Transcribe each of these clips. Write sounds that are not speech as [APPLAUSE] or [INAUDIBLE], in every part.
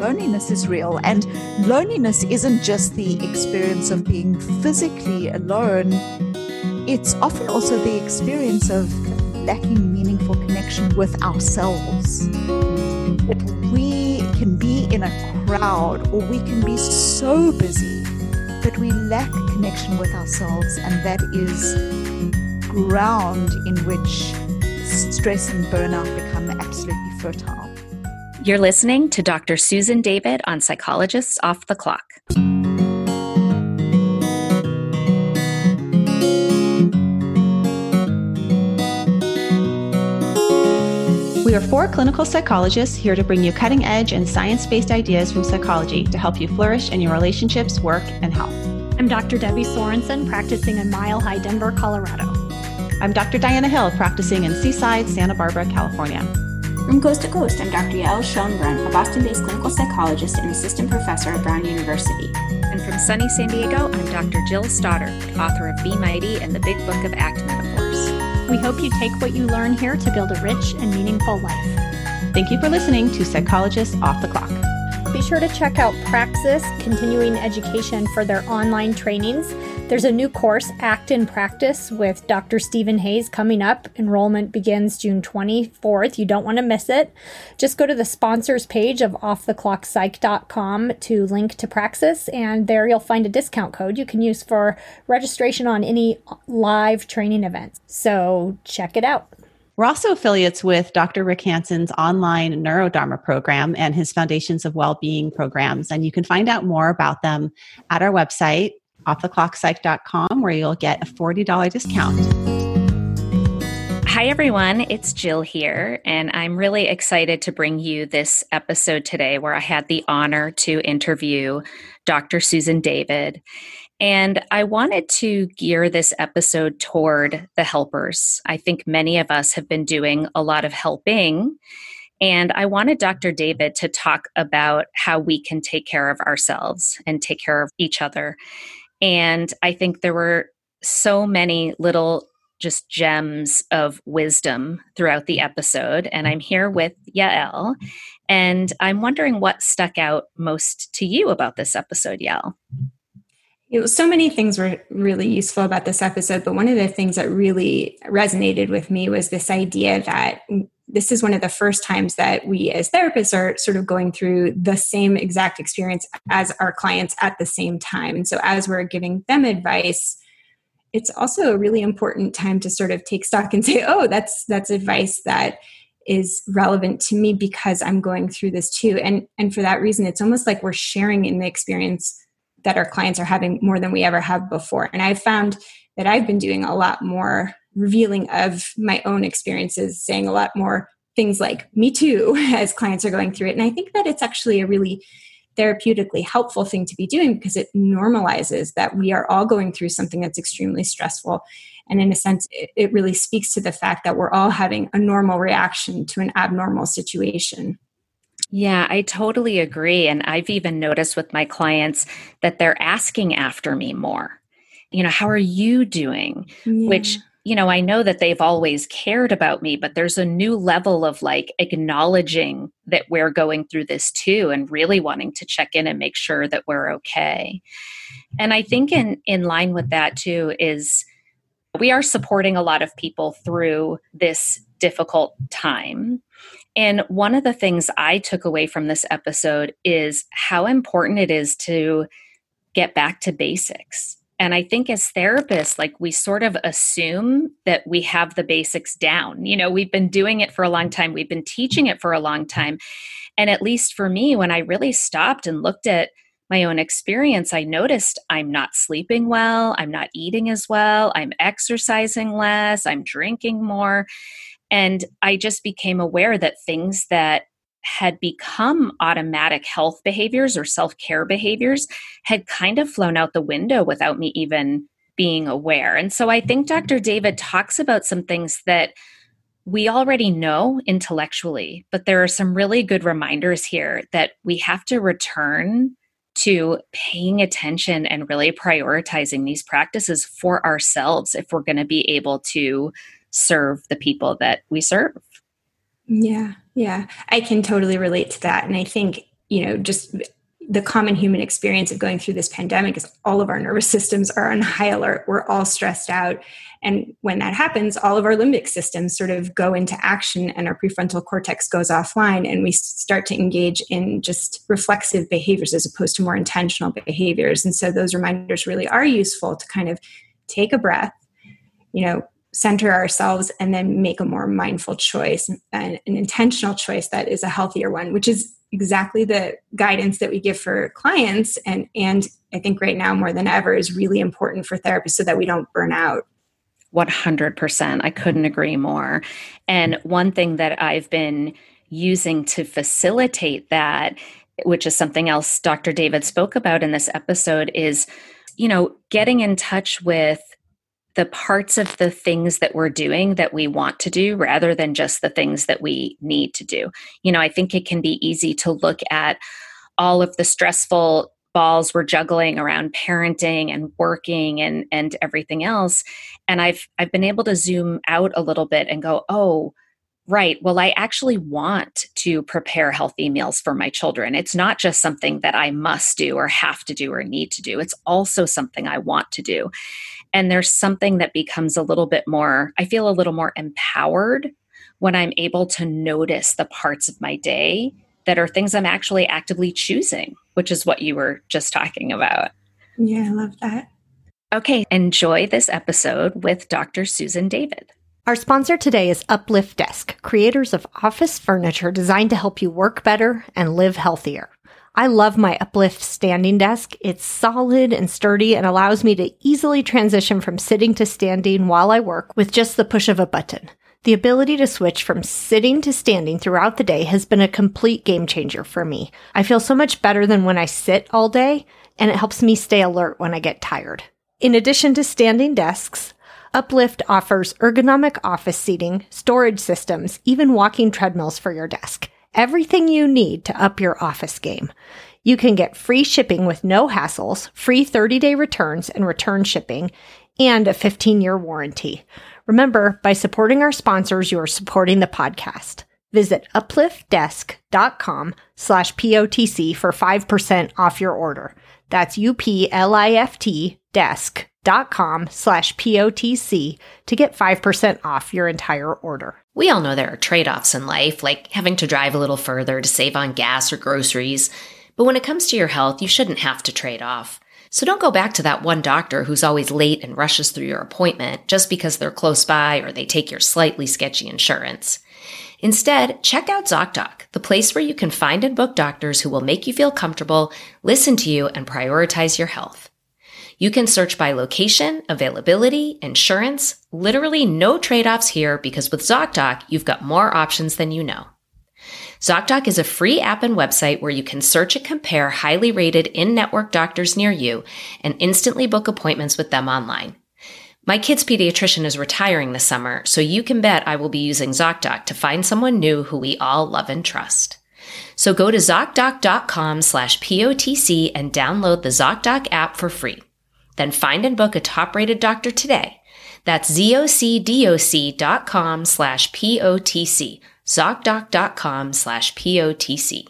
Loneliness is real, and loneliness isn't just the experience of being physically alone it's often also the experience of lacking meaningful connection with ourselves. That we can be in a crowd or we can be so busy that we lack connection with ourselves, and that is ground in which stress and burnout become absolutely fertile. You're listening to Dr. Susan David on Psychologists Off the Clock. We are four clinical psychologists here to bring you cutting edge and science based ideas from psychology to help you flourish in your relationships, work, and health. I'm Dr. Debbie Sorensen, practicing in Mile High, Denver, Colorado. I'm Dr. Diana Hill, practicing in Seaside, Santa Barbara, California. From coast to coast, I'm Dr. Yael Schonbrun, a Boston based clinical psychologist and assistant professor at Brown University. And from sunny San Diego, I'm Dr. Jill Stoddard, author of Be Mighty and the Big Book of Act Metaphors. We hope you take what you learn here to build a rich and meaningful life. Thank you for listening to Psychologists Off the Clock. Be sure to check out Praxis Continuing Education for their online trainings. There's a new course, Act in Practice, with Dr. Stephen Hayes coming up. Enrollment begins June 24th. You don't want to miss it. Just go to the sponsors page of offtheclockpsych.com to link to Praxis, and there you'll find a discount code you can use for registration on any live training events. So check it out. We're also affiliates with Dr. Rick Hanson's online Neurodharma program and his Foundations of Wellbeing programs. And you can find out more about them at our website, offtheclockpsych.com, where you'll get a $40 discount. Hi, everyone. It's Jill here, and I'm really excited to bring you this episode today where I had the honor to interview Dr. Susan David. And I wanted to gear this episode toward the helpers. I think many of us have been doing a lot of helping. And I wanted Dr. David to talk about how we can take care of ourselves and take care of each other. And I think there were so many little just gems of wisdom throughout the episode. And I'm here with Yael. And I'm wondering what stuck out most to you about this episode, Yael. It was, so many things were really useful about this episode, but one of the things that really resonated with me was this idea that this is one of the first times that we as therapists are sort of going through the same exact experience as our clients at the same time. And so as we're giving them advice, it's also a really important time to sort of take stock and [LAUGHS] say, "Oh, that's that's advice that is relevant to me because I'm going through this too." And and for that reason, it's almost like we're sharing in the experience that our clients are having more than we ever have before. And I've found that I've been doing a lot more revealing of my own experiences, saying a lot more things like me too [LAUGHS] as clients are going through it. And I think that it's actually a really therapeutically helpful thing to be doing because it normalizes that we are all going through something that's extremely stressful. And in a sense, it, it really speaks to the fact that we're all having a normal reaction to an abnormal situation. Yeah, I totally agree. And I've even noticed with my clients that they're asking after me more. You know, how are you doing? Yeah. Which, you know, I know that they've always cared about me, but there's a new level of like acknowledging that we're going through this too and really wanting to check in and make sure that we're okay. And I think in in line with that too is we are supporting a lot of people through this difficult time and one of the things I took away from this episode is how important it is to get back to basics. And I think as therapists, like we sort of assume that we have the basics down. You know, we've been doing it for a long time, we've been teaching it for a long time. And at least for me, when I really stopped and looked at my own experience, I noticed I'm not sleeping well, I'm not eating as well, I'm exercising less, I'm drinking more. And I just became aware that things that had become automatic health behaviors or self care behaviors had kind of flown out the window without me even being aware. And so I think mm-hmm. Dr. David talks about some things that we already know intellectually, but there are some really good reminders here that we have to return to paying attention and really prioritizing these practices for ourselves if we're going to be able to serve the people that we serve. Yeah, yeah, I can totally relate to that. And I think, you know, just the common human experience of going through this pandemic is all of our nervous [LAUGHS] systems are on high alert. We're all stressed out. And when that happens, all of our limbic systems sort of go into action and our prefrontal cortex goes offline and we start to engage in just reflexive behaviors as opposed to more intentional behaviors. And so those reminders really are useful to kind of take a breath, you know, center ourselves and then make a more mindful choice and an intentional choice that is a healthier one which is exactly the guidance that we give for clients and and i think right now more than ever is really important for therapists so that we don't burn out. 100% i couldn't agree more. And one thing that i've been using to facilitate that which is something else dr david spoke about in this episode is you know getting in touch with the parts of the things that we're doing that we want to do rather than just the things that we need to do. You know, I think it can be easy to look at all of the stressful balls we're juggling around parenting and working and and everything else and I've I've been able to zoom out a little bit and go, "Oh, Right. Well, I actually want to prepare healthy meals for my children. It's not just something that I must do or have to do or need to do. It's also something I want to do. And there's something that becomes a little bit more, I feel a little more empowered when I'm able to notice the parts of my day that are things I'm actually actively choosing, which is what you were just talking about. Yeah, I love that. Okay, enjoy this episode with Dr. Susan David. Our sponsor today is Uplift Desk, creators of office furniture designed to help you work better and live healthier. I love my Uplift standing desk. It's solid and sturdy and allows me to easily transition from sitting to standing while I work with just the push of a button. The ability to switch from sitting to standing throughout the day has been a complete game changer for me. I feel so much better than when I sit all day, and it helps me stay alert when I get tired. In addition to standing desks, Uplift offers ergonomic office seating, storage systems, even walking treadmills for your desk. Everything you need to up your office game. You can get free shipping with no hassles, free 30 day returns and return shipping, and a 15 year warranty. Remember, by supporting our sponsors, you are supporting the podcast. Visit upliftdesk.com slash POTC for 5% off your order. That's U-P-L-I-F-T desk dot com slash POTC to get 5% off your entire order. We all know there are trade offs in life, like having to drive a little further to save on gas or groceries. But when it comes to your health, you shouldn't have to trade off. So don't go back to that one doctor who's always late and rushes through your appointment just because they're close by or they take your slightly sketchy insurance. Instead, check out ZocDoc, the place where you can find and book doctors who will make you feel comfortable, listen to you, and prioritize your health. You can search by location, availability, insurance, literally no trade offs here because with ZocDoc, you've got more options than you know. ZocDoc is a free app and website where you can search and compare highly rated in network doctors near you and instantly book appointments with them online. My kid's pediatrician is retiring this summer, so you can bet I will be using ZocDoc to find someone new who we all love and trust. So go to ZocDoc.com slash POTC and download the ZocDoc app for free. Then find and book a top rated doctor today. That's zocdoc.com slash POTC, zocdoc.com slash POTC.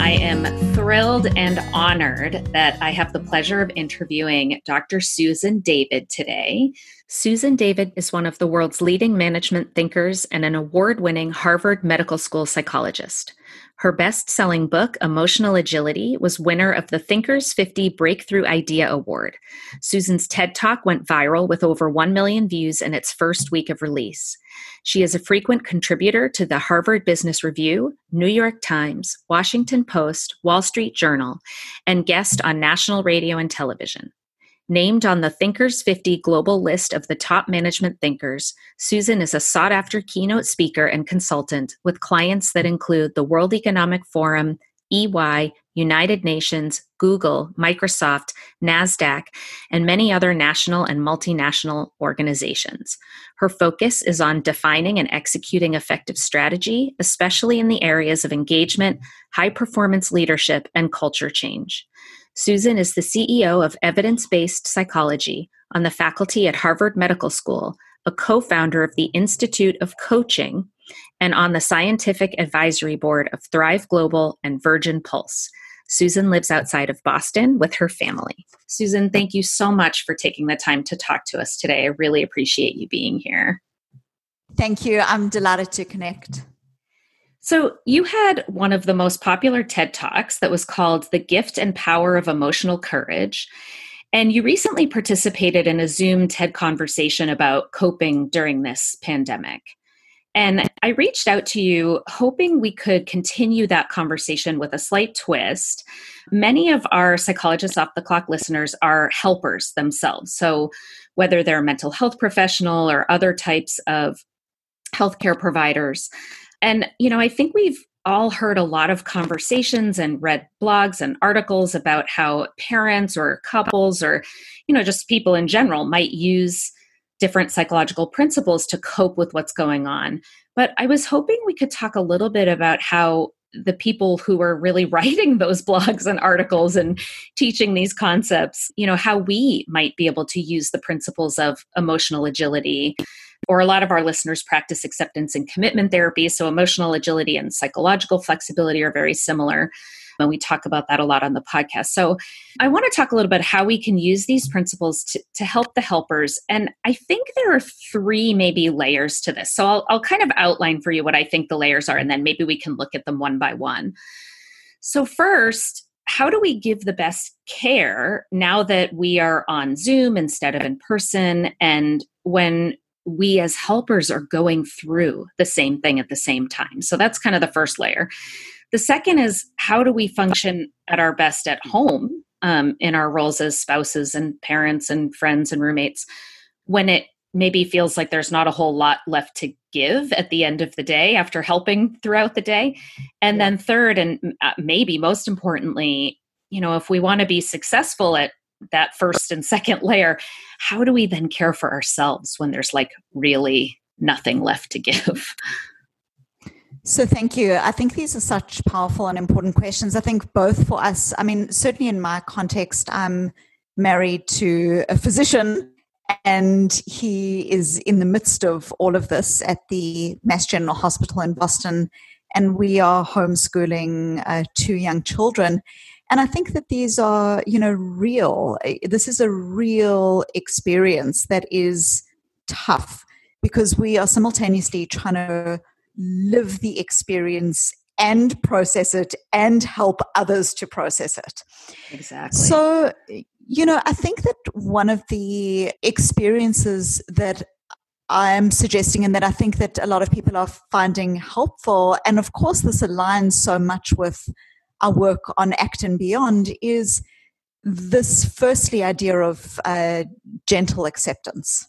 I am thrilled and honored that I have the pleasure of interviewing Dr. Susan David today. Susan David is one of the world's leading management thinkers and an award winning Harvard Medical School psychologist. Her best selling book, Emotional Agility, was winner of the Thinkers 50 Breakthrough Idea Award. Susan's TED Talk went viral with over 1 million views in its first week of release. She is a frequent contributor to the Harvard Business Review, New York Times, Washington Post, Wall Street Journal, and guest on national radio and television. Named on the Thinkers 50 global list of the top management thinkers, Susan is a sought after keynote speaker and consultant with clients that include the World Economic Forum, EY, United Nations, Google, Microsoft, NASDAQ, and many other national and multinational organizations. Her focus is on defining and executing effective strategy, especially in the areas of engagement, high performance leadership, and culture change. Susan is the CEO of Evidence Based Psychology on the faculty at Harvard Medical School, a co founder of the Institute of Coaching, and on the scientific advisory board of Thrive Global and Virgin Pulse. Susan lives outside of Boston with her family. Susan, thank you so much for taking the time to talk to us today. I really appreciate you being here. Thank you. I'm delighted to connect. So, you had one of the most popular TED Talks that was called The Gift and Power of Emotional Courage. And you recently participated in a Zoom TED conversation about coping during this pandemic. And I reached out to you hoping we could continue that conversation with a slight twist. Many of our psychologists off the clock listeners are helpers themselves. So, whether they're a mental health professional or other types of healthcare providers, and, you know, I think we've all heard a lot of conversations and read blogs and articles about how parents or couples or, you know, just people in general might use different psychological principles to cope with what's going on. But I was hoping we could talk a little bit about how the people who are really [LAUGHS] writing those blogs and articles and teaching these concepts, you know, how we might be able to use the principles of emotional agility or a lot of our listeners practice acceptance and commitment therapy. So, emotional agility and psychological flexibility are very similar. And we talk about that a lot on the podcast. So, I want to talk a little bit how we can use these principles to, to help the helpers. And I think there are three maybe layers to this. So, I'll, I'll kind of outline for you what I think the layers are, and then maybe we can look at them one by one. So, first, how do we give the best care now that we are on Zoom instead of in person? And when we as helpers are going through the same thing at the same time. So that's kind of the first layer. The second is how do we function at our best at home um, in our roles as spouses and parents and friends and roommates when it maybe feels like there's not a whole lot left to give at the end of the day after helping throughout the day. And then third, and uh, maybe most importantly, you know, if we want to be successful at that first and second layer, how do we then care for ourselves when there's like really nothing left to give? So, thank you. I think these are such powerful and important questions. I think both for us, I mean, certainly in my context, I'm married to a physician and he is in the midst of all of this at the Mass General Hospital in Boston. And we are homeschooling uh, two young children. And I think that these are, you know, real. Eh, this is a real experience that is tough because we are simultaneously trying to live the experience and process it and help others to process it. Exactly. So, you know, I think that one of the experiences that I'm suggesting and that I think that a lot of people are finding helpful, and of course, this aligns so much with our work on ACT and Beyond is this firstly idea of uh, gentle acceptance.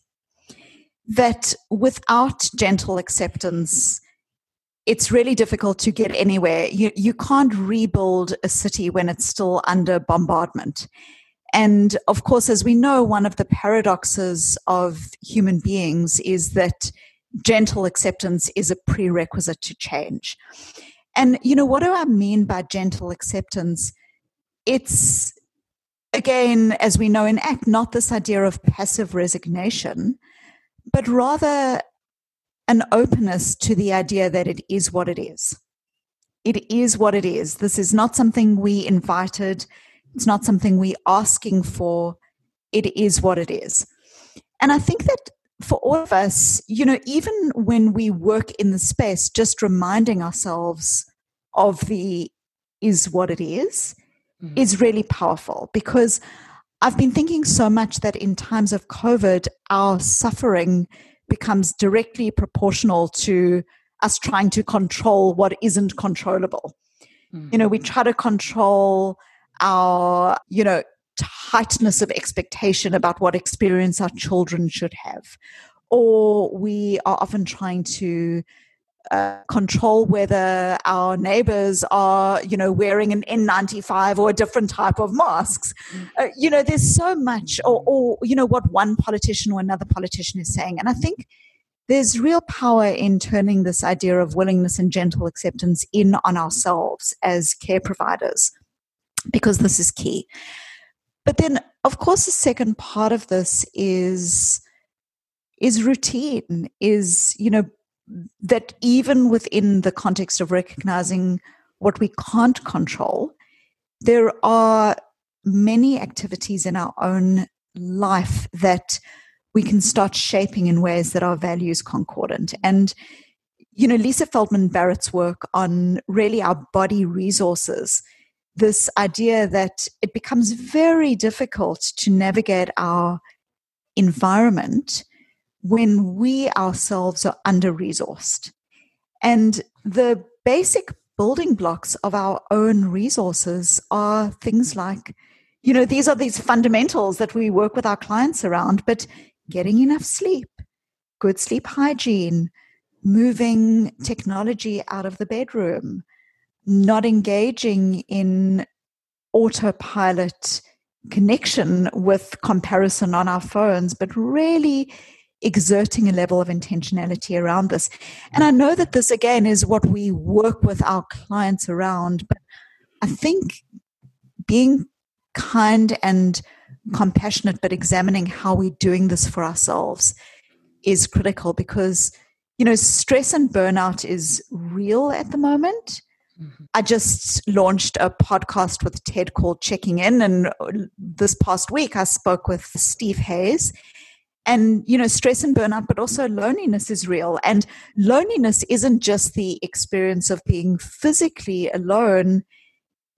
That without gentle acceptance, it's really difficult to get anywhere. You, you can't rebuild a city when it's still under bombardment. And of course, as we know, one of the paradoxes of human beings is that gentle acceptance is a prerequisite to change. And, you know, what do I mean by gentle acceptance? It's, again, as we know in ACT, not this idea of passive resignation, but rather an openness to the idea that it is what it is. It is what it is. This is not something we invited, it's not something we're asking for. It is what it is. And I think that for all of us, you know, even when we work in the space, just reminding ourselves of the is what it is, mm-hmm. is really powerful because I've been thinking so much that in times of COVID, our suffering becomes directly proportional to us trying to control what isn't controllable. Mm-hmm. You know, we mm-hmm. try to control our, you know, tightness of expectation about what experience our children should have. Or we are often trying to uh, control whether our neighbors are, you know, wearing an N95 or a different type of masks. Uh, you know, there's so much, or, or, you know, what one politician or another politician is saying. And I think there's real power in turning this idea of willingness and gentle acceptance in on ourselves as care providers, because this is key. But then, of course, the second part of this is is routine is you know that even within the context of recognizing what we can't control, there are many activities in our own life that we can start shaping in ways that are values concordant. And, you know, Lisa Feldman Barrett's work on really our body resources, this idea that it becomes very difficult to navigate our environment when we ourselves are under resourced. And the basic building blocks of our own resources are things like, you know, these are these fundamentals that we work with our clients around, but getting enough sleep, good sleep hygiene, moving technology out of the bedroom, not engaging in autopilot connection with comparison on our phones, but really exerting a level of intentionality around this. And I know that this, again, is what we work with our clients around, but I think being kind and compassionate, but examining how we're doing this for ourselves is critical because, you know, stress and burnout is real at the moment. Mm-hmm. I just launched a podcast with TED called Checking In. And this past week, I spoke with Steve Hayes and you know stress and burnout but also loneliness is real and loneliness isn't just the experience of being physically alone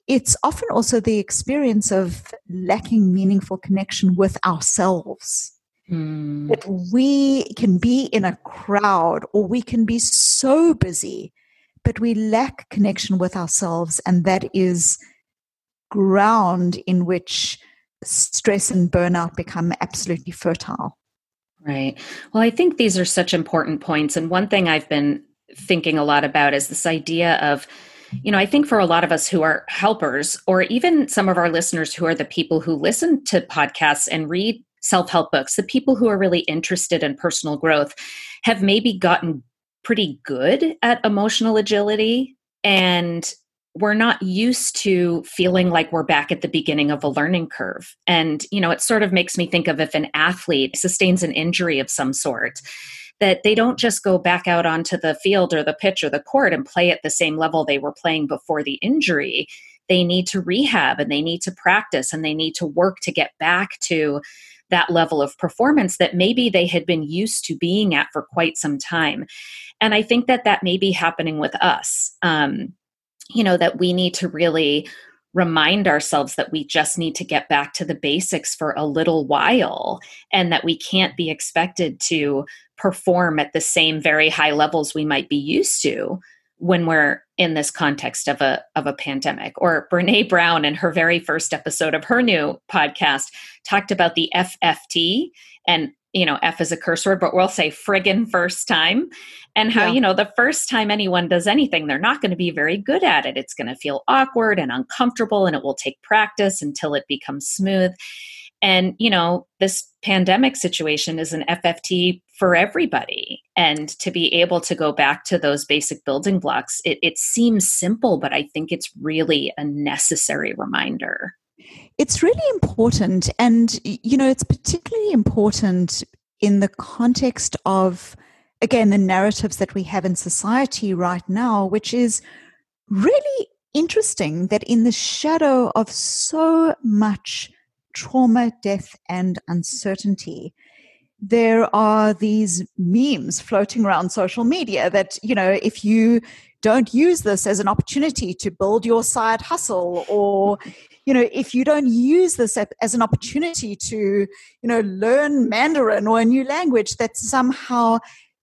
it's often also the experience of lacking meaningful connection with ourselves mm. that we can be in a crowd or we can be so busy but we lack connection with ourselves and that is ground in which stress and burnout become absolutely fertile Right. Well, I think these are such important points. And one thing I've been thinking a lot about is this idea of, you know, I think for a lot of us who are helpers, or even some of our listeners who are the people who listen to podcasts and read self help books, the people who are really interested in personal growth have maybe gotten pretty good at emotional agility and we're not used to feeling like we're back at the beginning of a learning curve. And, you know, it sort of makes me think of if an athlete sustains an injury of some sort, that they don't just go back out onto the field or the pitch or the court and play at the same level they were playing before the injury. They need to rehab and they need to practice and they need to work to get back to that level of performance that maybe they had been used to being at for quite some time. And I think that that may be happening with us. Um, you know that we need to really remind ourselves that we just need to get back to the basics for a little while and that we can't be expected to perform at the same very high levels we might be used to when we're in this context of a of a pandemic or Brené Brown in her very first episode of her new podcast talked about the FFT and you know, F is a curse word, but we'll say friggin' first time. And how, yeah. you know, the first time anyone does anything, they're not going to be very good at it. It's going to feel awkward and uncomfortable, and it will take practice until it becomes smooth. And, you know, this pandemic situation is an FFT for everybody. And to be able to go back to those basic building blocks, it, it seems simple, but I think it's really a necessary reminder. It's really important. And, you know, it's particularly important in the context of, again, the narratives that we have in society right now, which is really interesting that in the shadow of so much trauma, death, and uncertainty, there are these memes floating around social media that, you know, if you don't use this as an opportunity to build your side hustle or you know if you don't use this as an opportunity to you know learn mandarin or a new language that somehow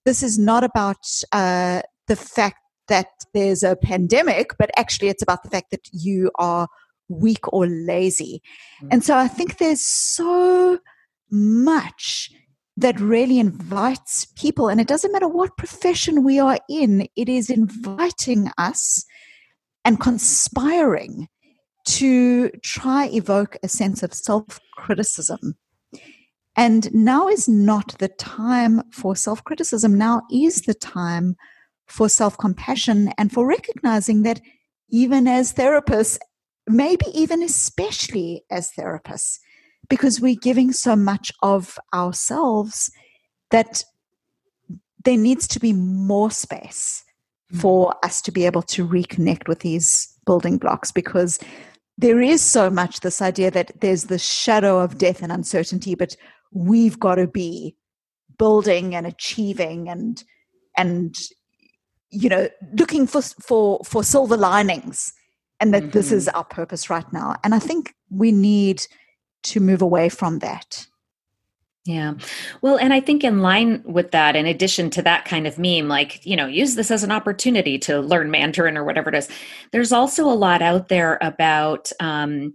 this is not about uh, the fact that there's a pandemic but actually it's about the fact that you are weak or lazy. Mm. And so I think there's so much that really invites people, and it doesn't matter what profession we are in, it is inviting us and conspiring to try evoke a sense of self criticism. And now is not the time for self criticism. Now is the time for self compassion and for recognizing that even as therapists, maybe even especially as therapists, because we're giving so much of ourselves that there needs to be more space mm. for us to be able to reconnect with these building blocks because there is so much this idea that there's the shadow of death and uncertainty but we've got to be building and achieving and and you know looking for for for silver linings and that mm-hmm. this is our purpose right now and i think we need to move away from that. Yeah. Well, and I think in line with that, in addition to that kind of meme, like, you know, use this as an opportunity to learn Mandarin or whatever it is, there's also a lot out there about um,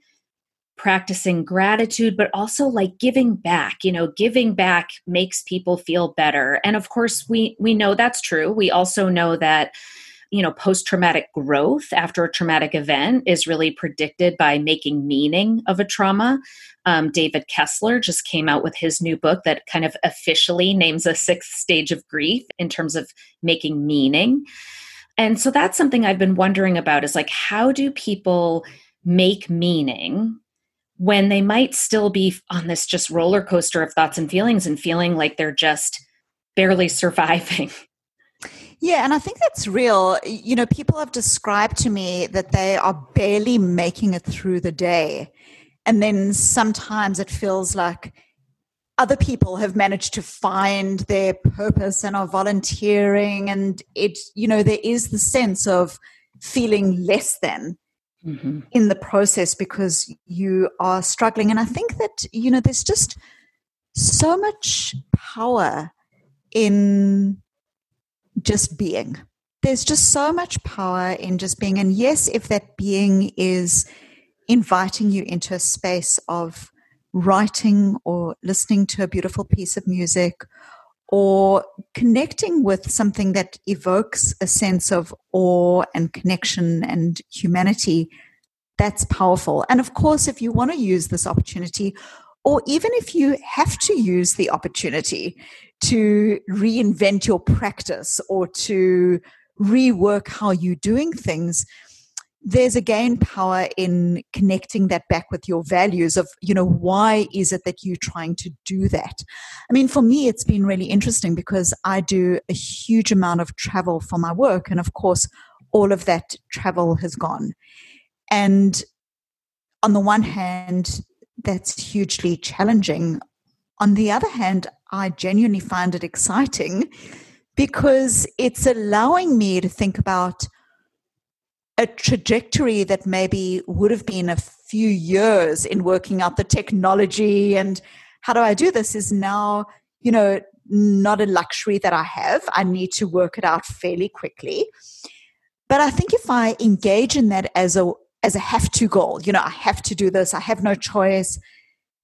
practicing gratitude, but also like giving back. You know, giving back makes people feel better. And of course, we we know that's true. We also know that you know post traumatic growth after a traumatic event is really predicted by making meaning of a trauma. Um, david kessler just came out with his new book that kind of officially names a sixth stage of grief in terms of making meaning. And so that's something i've been wondering about is like how do people make meaning when they might still be on this just roller coaster of thoughts and feelings and feeling like they're just barely [LAUGHS] surviving yeah, and I think that's real. You know, people have described to me that they are barely making it through the day. And then sometimes it feels like other people have managed to find their purpose and are volunteering. And it, you know, there is the sense of feeling less than mm-hmm. in the process because you are struggling. And I think that, you know, there's just so much power in just being. There's just so much power in just being. And yes, if that being is inviting you into a space of writing or listening to a beautiful piece of music or connecting with something that evokes a sense of awe and connection and humanity, that's powerful. And of course, if you want to use this opportunity, or even if you have to use the opportunity to reinvent your practice or to rework how you're doing things there's again power in connecting that back with your values of you know why is it that you're trying to do that? I mean for me it's been really interesting because i do a huge amount of travel for my work and of course all of that travel has gone. And on the one hand that's hugely challenging on the other hand I genuinely find it exciting because it's allowing me to think about a trajectory that maybe would have been a few years in working out the technology and how do I do this is now, you know, not a luxury that I have. I need to work it out fairly quickly. But I think if I engage in that as a as a have to goal, you know, I have to do this, I have no choice,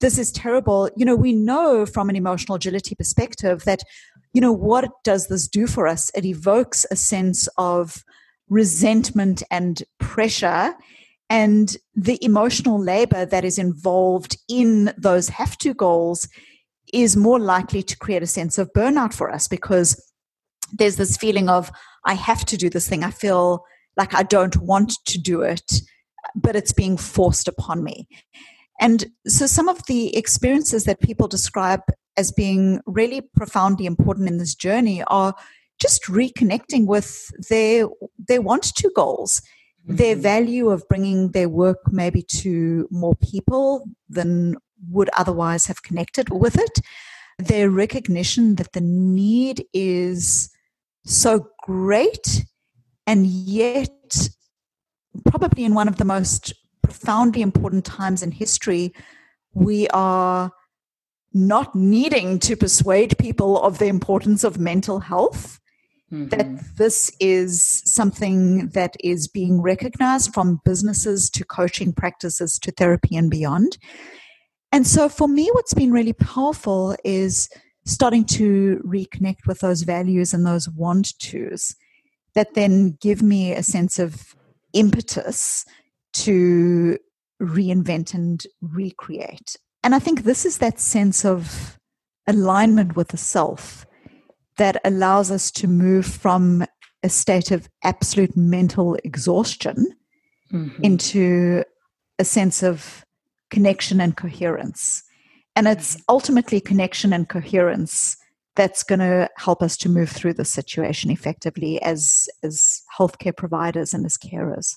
this is terrible. You know, we know from an emotional agility perspective that, you know, what does this do for us? It evokes a sense of resentment and pressure and the emotional labor that is involved in those have to goals is more likely to create a sense of burnout for us because there's this feeling of i have to do this thing i feel like i don't want to do it but it's being forced upon me and so some of the experiences that people describe as being really profoundly important in this journey are just reconnecting with their their want to goals mm-hmm. their value of bringing their work maybe to more people than would otherwise have connected with it their recognition that the need is so great and yet probably in one of the most profoundly important times in history, we are not needing to persuade people of the importance of mental health. Mm-hmm. That this is something that is being recognized from businesses to coaching practices to therapy and beyond. And so for me, what's been really powerful is starting to reconnect with those values and those want tos that then give me a sense of impetus to reinvent and recreate. And I think this is that sense of alignment with the self that allows us to move from a state of absolute mental exhaustion mm-hmm. into a sense of connection and coherence. And it's mm-hmm. ultimately connection and coherence that's going to help us to move through the situation effectively as as healthcare providers and as carers.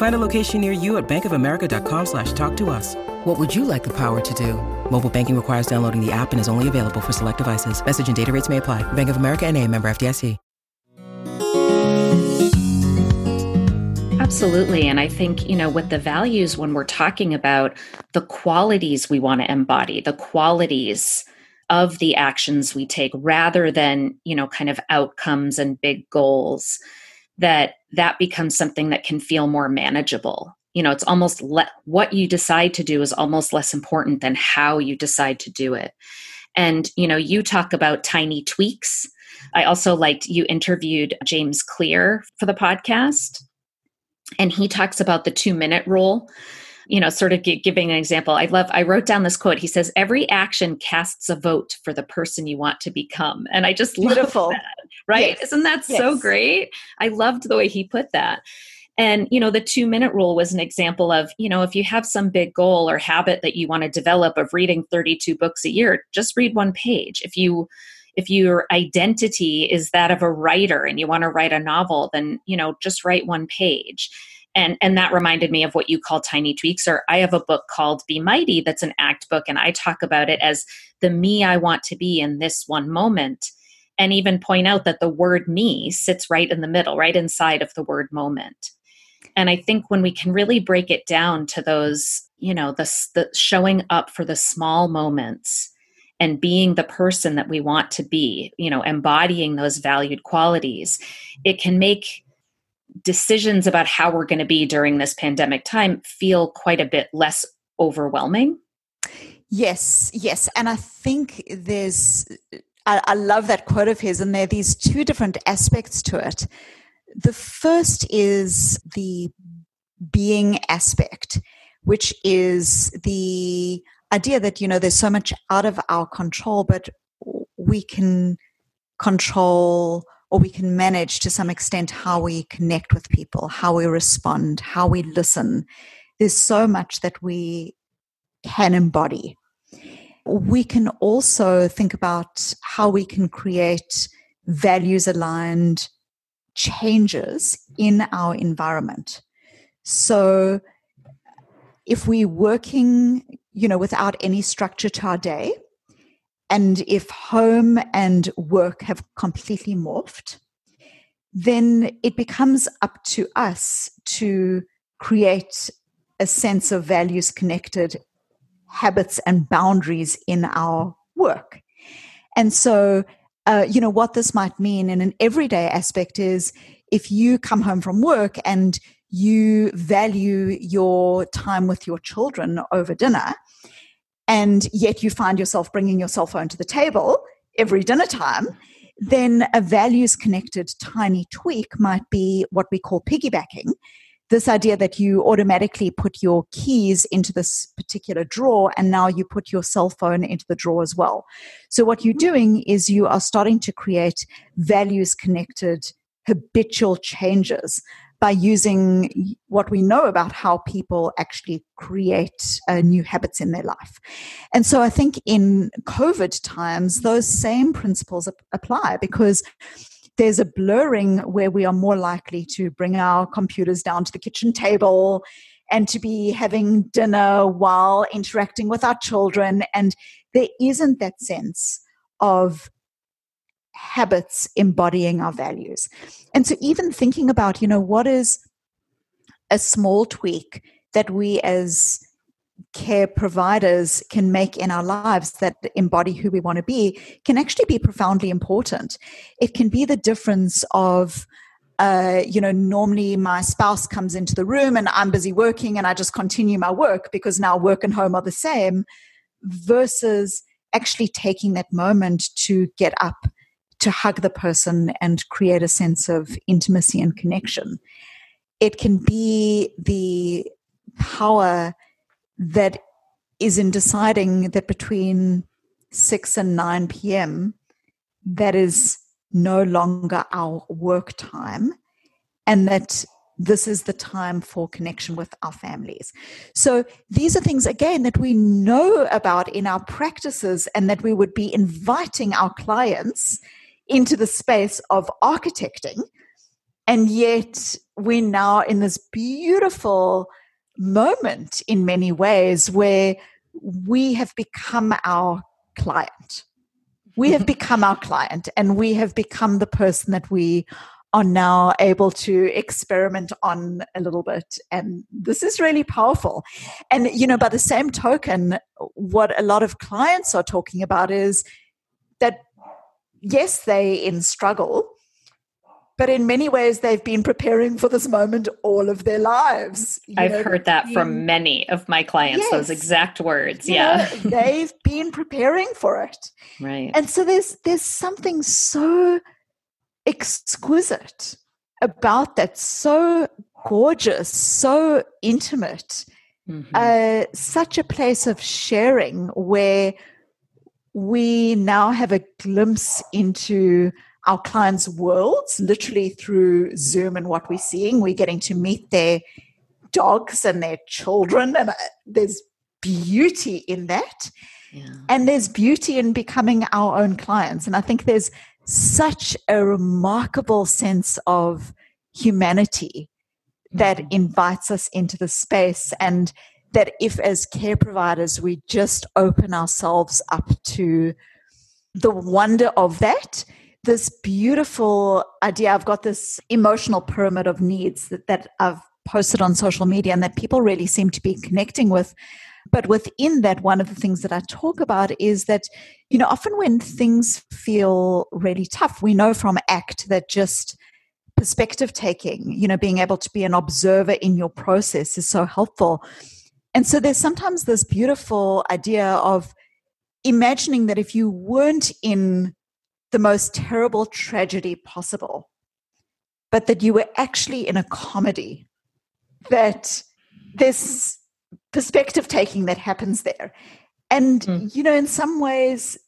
Find a location near you at bankofamerica.com slash talk to us. What would you like the power to do? Mobile banking requires downloading the app and is only available for select devices. Message and data rates may apply. Bank of America and a member FDIC. Absolutely. And I think, you know, with the values, when we're talking about the qualities we want to embody, the qualities of the actions we take rather than, you know, kind of outcomes and big goals, that that becomes something that can feel more manageable. You know it's almost le- what you decide to do is almost less important than how you decide to do it. And you know you talk about tiny tweaks. I also liked you interviewed james clear for the podcast and he talks about the two minute rule. You know sort of giving an example. I love i wrote down this quote. He says every action casts a vote for the person you want to become. And i just beautiful. love that right yes. isn't that yes. so great i loved the way he put that and, you know, the two minute rule was an example of, you know, if you have some big goal or habit that you want to develop of reading 32 books a year, just read one page. If you, if your identity is that of a writer and you want to write a novel, then, you know, just write one page. And, and that reminded me of what you call tiny tweaks or i have a book called be mighty that's an act book and i talk about it as the me i want to be in this one moment and even point out that the word me sits right in the middle right inside of the word moment. And i think when we can really break it down to those you know the, the showing up for the small moments and being the person that we want to be you know embodying those valued qualities it can make decisions about how we're going to be during this pandemic time feel quite a bit less overwhelming. Yes yes. And i think there's I, I love that quote of his and there are these two different aspects to it the first is the being aspect, which is the idea that, you know, there's so much out of our control, but we can control or we can manage to some extent how we connect with people, how we respond, how we listen. There's so much that we can embody. We can also think about how we can create values aligned changes in our environment. So if we're working, you know, without any structure to our day, and if home and work have completely morphed, then it becomes up to us to create a sense of values connected habits and boundaries in our work. And so uh, you know, what this might mean in an everyday aspect is if you come home from work and you value your time with your children over dinner, and yet you find yourself bringing your cell phone to the table every dinner time, then a values connected tiny tweak might be what we call piggybacking. This idea that you automatically put your keys into this particular drawer and now you put your cell phone into the drawer as well. So, what you're doing is you are starting to create values connected habitual changes by using what we know about how people actually create uh, new habits in their life. And so I think in COVID times, those same principles ap- apply because there's a blurring where we are more likely to bring our computers down to the kitchen table and to be having dinner while interacting with our children. And there isn't that sense of habits embodying our values. And so, even thinking about, you know, what is a small tweak that we as care providers can make in our lives that embody who we want to be can actually be profoundly important. It can be the difference of, uh, you know, normally my spouse comes into the room and I'm busy working and I just continue my work because now work and home are the same, versus actually taking that moment to get up to hug the person and create a sense of intimacy and connection. It can be the power that is in deciding that between 6 and 9 p.m., that is no longer our work time, and that this is the time for connection with our families. So these are things, again, that we know about in our practices and that we would be inviting our clients into the space of architecting. And yet we're now in this beautiful moment in many ways where we have become our client. We have [LAUGHS] become our client and we have become the person that we are now able to experiment on a little bit. And this is really powerful. And, you know, by the same token, what a lot of clients are talking about is that yes, they in struggle, but in many ways they've been preparing for this moment all of their lives. I've know, heard that been, from many of my clients, yes, those exact words. Yeah. Know, they've been preparing for it. [LAUGHS] Right. And so there's there's something so exquisite about that, so gorgeous, so intimate. Mm-hmm. Uh, such a place of sharing where we now have a glimpse into our clients' worlds, literally through Zoom and what we're seeing. We're getting to meet their dogs and their children, and uh, there's beauty in that. Yeah. And there's beauty in becoming our own clients. And I think there's such a remarkable sense of humanity that mm-hmm. invites us into the space. And that if as care providers we just open ourselves up to the wonder of that this beautiful idea. I've got this emotional pyramid of needs that, that i've posted on social media and that people really seem to be connecting with. But within that one of the things that i talk about is that you know often when things feel really tough we know from ACT that just perspective taking you know being able to be an observer in your process is so helpful. And so there's sometimes this beautiful idea of imagining that if you weren't in the most terrible tragedy possible, but that you were actually in a comedy, that this perspective taking that happens there. And, mm. you know, in some ways,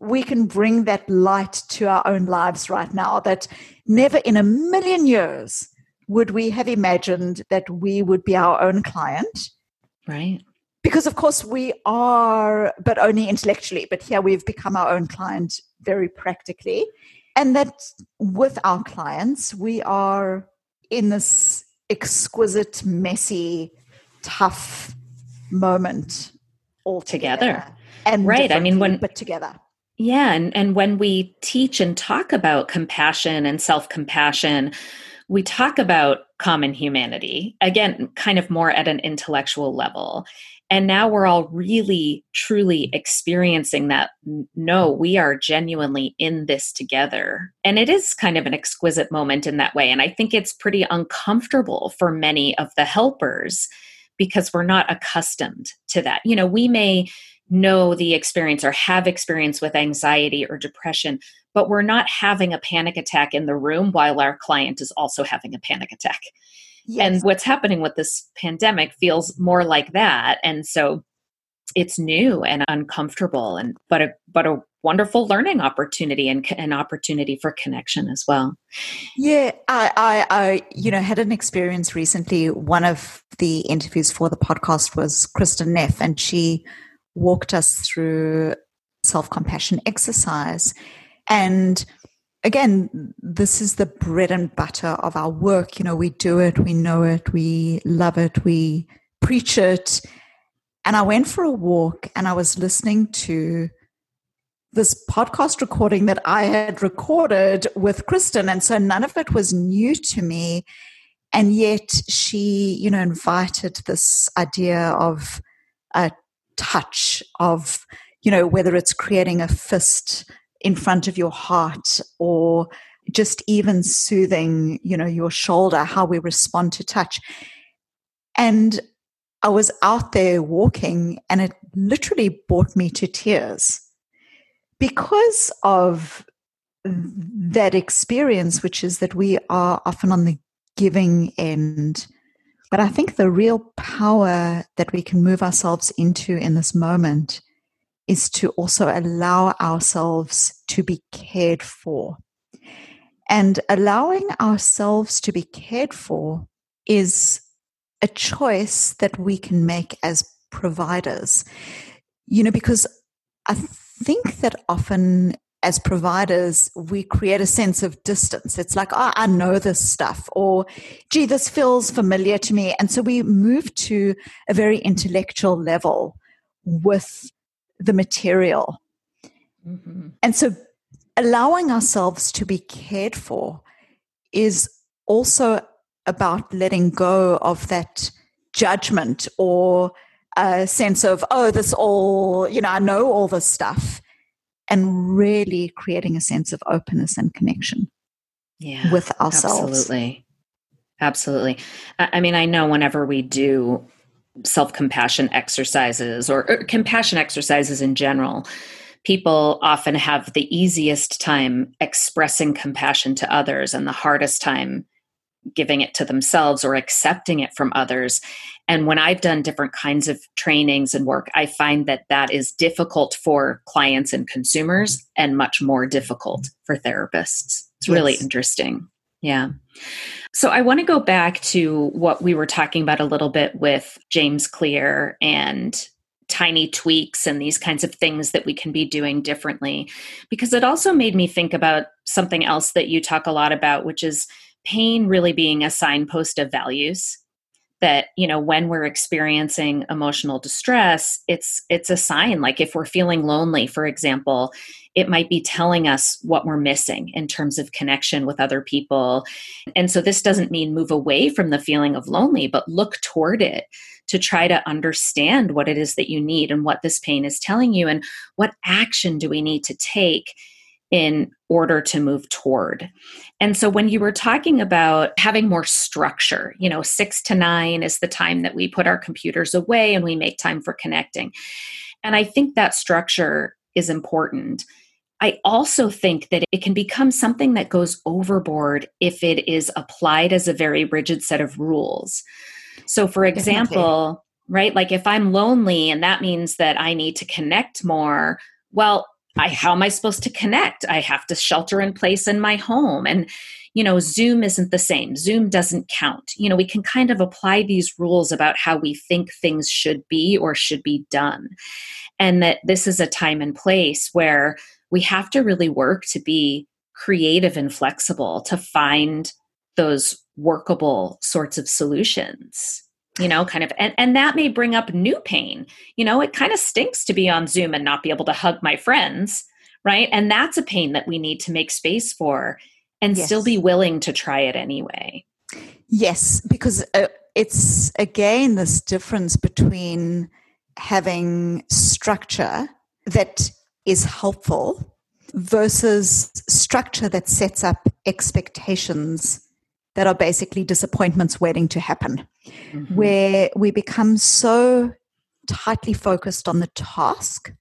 we can bring that light to our own lives right now that never in a million years would we have imagined that we would be our own client Right. Because, of course, we are, but only intellectually, but here we've become our own client very practically. And that with our clients, we are in this exquisite, messy, tough moment all together. And right. I mean, when, but together. Yeah. And, and when we teach and talk about compassion and self compassion, we talk about common humanity, again, kind of more at an intellectual level. And now we're all really, truly experiencing that no, we are genuinely in this together. And it is kind of an exquisite moment in that way. And I think it's pretty uncomfortable for many of the helpers because we're not accustomed to that. You know, we may know the experience or have experience with anxiety or depression, but we're not having a panic attack in the room while our client is also having a panic attack. Yes. And what's happening with this pandemic feels more like that. And so it's new and uncomfortable and but a but a wonderful learning opportunity and an opportunity for connection as well. Yeah, I, I, I, you know, had an experience recently. One of the interviews for the podcast was Kristin Neff, and she walked us through self compassion exercise. And again, this is the bread and butter of our work. You know, we do it, we know it, we love it, we preach it. And I went for a walk and I was listening to this podcast recording that I had recorded with Kristin. And so none of it was new to me. And yet she, you know, invited this idea of a touch, of, you know, whether it's creating a fist in front of your heart or just even soothing, you know, your shoulder, how we respond to touch. And I was out there walking and it literally brought me to tears because of that experience, which is that we are often on the giving end. But I think the real power that we can move ourselves into in this moment is to also allow ourselves to be cared for. And allowing ourselves to be cared for is a choice that we can make as providers. You know, because I think that often as providers, we create a sense of distance. It's like, oh, I know this stuff, or gee, this feels familiar to me. And so we move to a very intellectual level with the material. Mm-hmm. And so allowing ourselves to be cared for is also about letting go of that judgment or a sense of, oh, this all, you know, I know all this stuff, and really creating a sense of openness and connection yeah, with ourselves. Absolutely. Absolutely. I mean, I know whenever we do self compassion exercises or, or compassion exercises in general, people often have the easiest time expressing compassion to others and the hardest time giving it to themselves or accepting it from others. And when I've done different kinds of trainings and work, I find that that is difficult for clients and consumers and much more difficult for therapists. It's yes. really interesting. Yeah. So I want to go back to what we were talking about a little bit with James Clear and tiny tweaks and these kinds of things that we can be doing differently because it also made me think about something else that you talk a lot about which is pain really being a signpost of values that you know when we're experiencing emotional distress it's it's a sign. Like if we're feeling lonely for example it might be telling us what we're missing in terms of connection with other people. And so this doesn't mean move away from the feeling of lonely but look toward it to try to understand what it is that you need and what this pain is telling you and what action do we need to take in order to move toward. And so when you were talking about having more structure, you know, six to nine is the time that we put our computers away and we make time for connecting. And I think that structure is important. I also think that it can become something that goes overboard if it is applied as a very rigid set of rules. So, for example, right, like if I'm lonely and that means that I need to connect more, well, I, how am I supposed to connect? I have to shelter in place in my home. And, you know, Zoom isn't the same. Zoom doesn't count. You know, we can kind of apply these rules about how we think things should be or should be done. And that this is a time and place where we have to really work to be creative and flexible to find those workable sorts of solutions you know kind of and, and that may bring up new pain. You know it kind of stinks to be on zoom and not be able to hug my friends right? And that's a pain that we need to make space for and yes. still be willing to try it anyway. Yes because uh, it's again this difference between having structure that is helpful versus structure that sets up expectations that are basically disappointments waiting to happen, mm-hmm. where we become so tightly focused on the task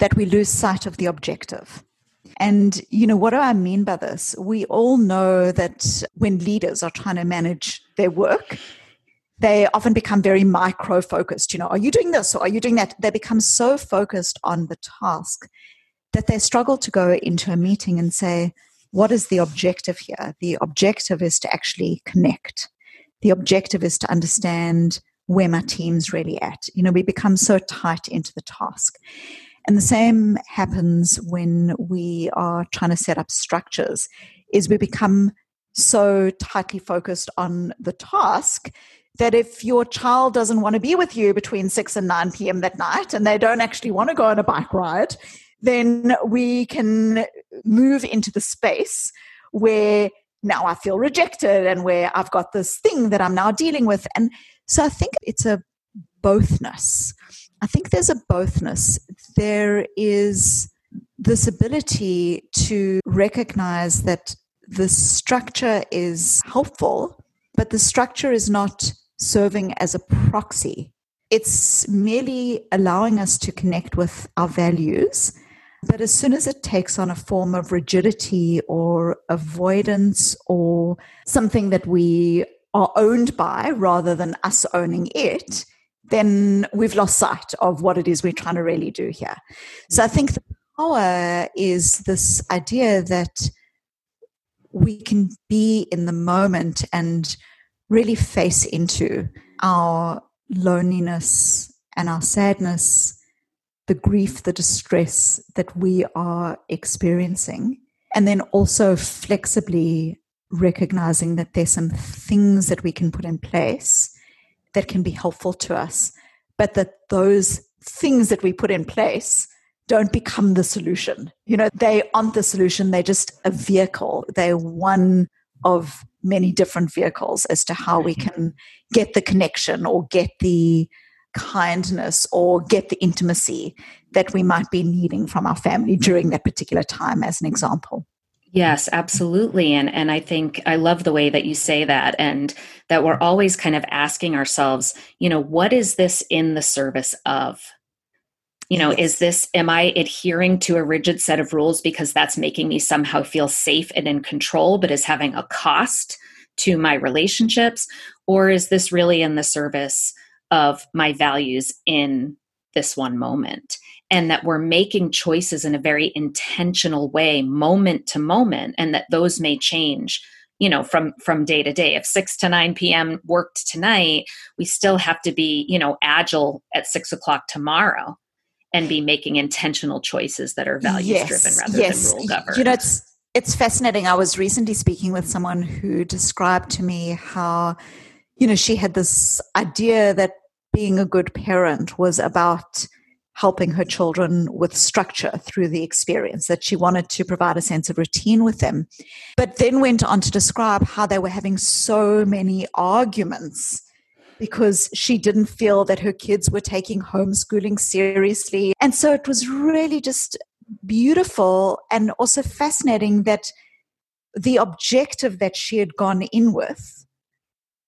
that we lose sight of the objective. And, you know, what do I mean by this? We all know that when leaders are trying to manage their work, they often become very micro focused. You know, are you doing this or are you doing that? They become so focused on the task that they struggle to go into a meeting and say, what is the objective here? The objective is to actually connect. The objective is to understand where my team's really at. You know, we become so tight into the task. And the same happens when we are trying to set up structures is we become so tightly focused on the task that if your child doesn't want to be with you between 6 and 9 p.m. that night and they don't actually want to go on a bike ride, then we can move into the space where now I feel rejected and where I've got this thing that I'm now dealing with. And so I think it's a bothness. I think there's a bothness. There is this ability to recognize that the structure is helpful, but the structure is not serving as a proxy. It's merely allowing us to connect with our values. But as soon as it takes on a form of rigidity or avoidance or something that we are owned by rather than us owning it, then we've lost sight of what it is we're trying to really do here. So I think the power is this idea that we can be in the moment and really face into our loneliness and our sadness, the grief, the distress that we are experiencing, and then also flexibly recognizing that there's some things that we can put in place that can be helpful to us, but that those things that we put in place don't become the solution. You know, they aren't the solution, they're just a vehicle. They're one of many different vehicles as to how we mm-hmm. can get the connection or get the kindness or get the intimacy that we might be needing from our family during that particular time as an example Yes, absolutely. And and I think I love the way that you say that and that we're always kind of asking ourselves, you know, what is this in the service of? You know, yes. is this am I adhering to a rigid set of rules because that's making me somehow feel safe and in control but is having a cost to my relationships or is this really in the service of my values in this one moment? and that we're making choices in a very intentional way moment to moment and that those may change you know from from day to day if 6 to 9 p.m worked tonight we still have to be you know agile at 6 o'clock tomorrow and be making intentional choices that are values yes, driven rather yes. than rule governed you know it's it's fascinating i was recently speaking with someone who described to me how you know she had this idea that being a good parent was about helping her children with structure through the experience, that she wanted to provide a sense of routine with them. But then went on to describe how they were having so many arguments because she didn't feel that her kids were taking homeschooling seriously. And so it was really just beautiful and also fascinating that the objective that she had gone in with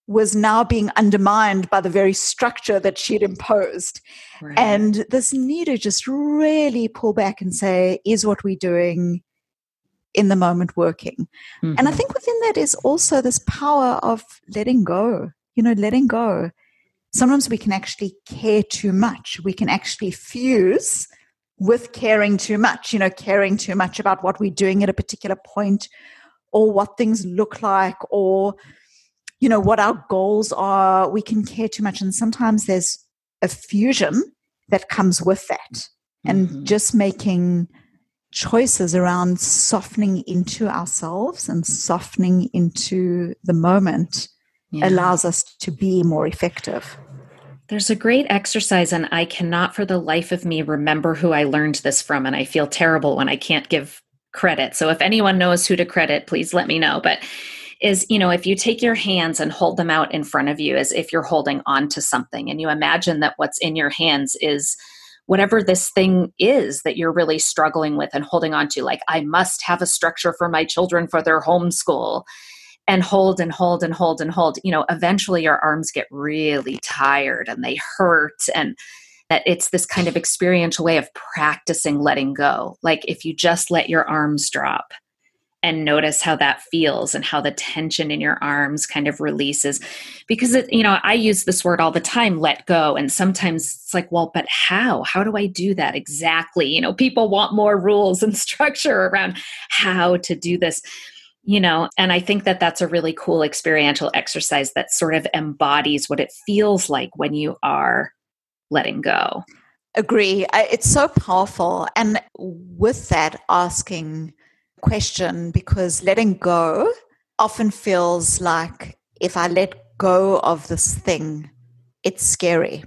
was now being undermined by the very structure that she'd imposed. Right. And this need to just really pull back and say, is what we're doing in the moment working? Mm-hmm. And I mm-hmm. think within that is also this power of letting go, you know, letting go. Sometimes we can actually care too much. We can actually fuse with caring too much, you know, caring too much about what we're doing at a particular point or what things look like or you know what our goals are we can care too much and sometimes there's a fusion that comes with that and mm-hmm. just making choices around softening into ourselves and softening into the moment yeah. allows us to be more effective there's a great exercise, and I cannot for the life of me remember who I learned this from. And I feel terrible when I can't give credit. So if anyone knows who to credit, please let me know. But is you know if you take your hands and hold them out in front of you as if you're holding on to something and you imagine that what's in your hands is whatever this thing is that you're really struggling with and holding on to like i must have a structure for my children for their homeschool and hold and hold and hold and hold you know eventually your arms get really tired and they hurt and that it's this kind of experiential way of practicing letting go. Like if you just let your arms drop and notice how that feels and how the tension in your arms kind of releases. Because it you know i use this word all the time let go. And sometimes it's like well but how? How do i do that exactly? You know people want more rules and [LAUGHS] structure around how to do this you know and i think that that's a really cool experiential exercise that sort of embodies what it feels like when you are letting go. Agree. It's so powerful. And with that asking question because letting go often feels like if I let go of this thing, it's scary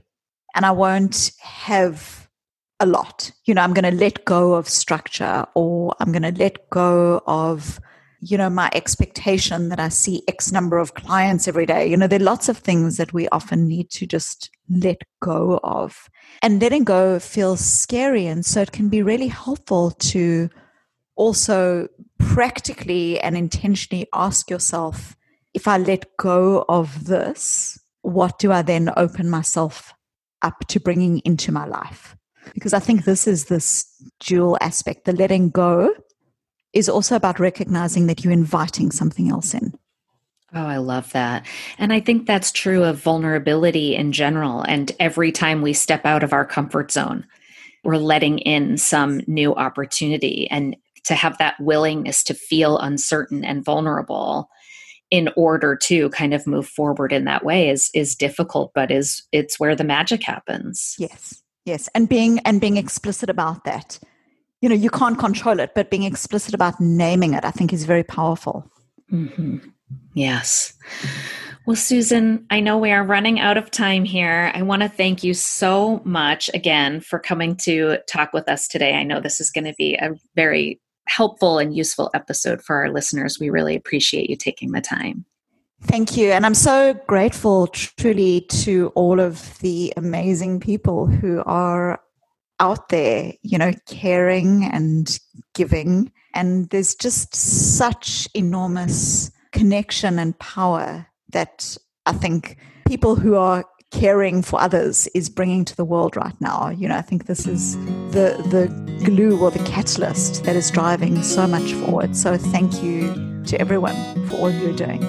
and I won't have a lot. You know, I'm going to let go of structure or I'm going to let go of, you know, my expectation that I see X number of clients every day. You know, there are lots of things that we often need to just let go of. And letting go feels scary. And so it can be really helpful to also practically and intentionally ask yourself if I let go of this, what do I then open myself up to bringing into my life? Because I think this is this dual aspect. The letting go is also about recognizing that you're inviting something else in. Oh, I love that. And I think that's true of vulnerability in general. And every time we step out of our comfort zone, we're letting in some new opportunity. And to have that willingness to feel uncertain and vulnerable in order to kind of move forward in that way is is difficult but is it's where the magic happens yes yes and being and being explicit about that you know you can't control it but being explicit about naming it i think is very powerful mm-hmm. yes well, Susan, I know we are running out of time here. I want to thank you so much again for coming to talk with us today. I know this is going to be a very helpful and useful episode for our listeners. We really appreciate you taking the time. Thank you. And I'm so grateful truly to all of the amazing people who are out there, you know, caring and giving. And there's just such enormous connection and power that I think people who are caring for others is bringing to the world right now. You know, I think this is the the glue or the catalyst that is driving so much forward. So thank you to everyone for all you're doing.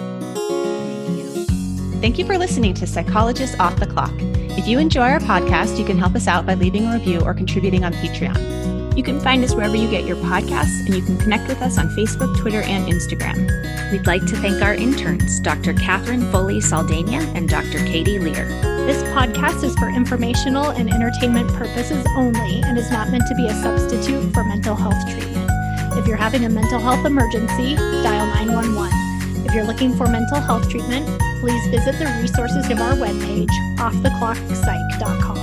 Thank you for listening to Psychologists Off the Clock. If you enjoy our podcast, you can help us out by leaving a review or contributing on Patreon. You can find us wherever you get your podcasts, and you can connect with us on Facebook, Twitter, and Instagram. We'd like to thank our interns, Dr. Catherine Foley Saldana and Dr. Katie Lear. This podcast is for informational and entertainment purposes only and is not meant to be a substitute for mental health treatment. If you're having a mental health emergency, dial 911. If you're looking for mental health treatment, please visit the resources of our webpage, offtheclockpsych.com.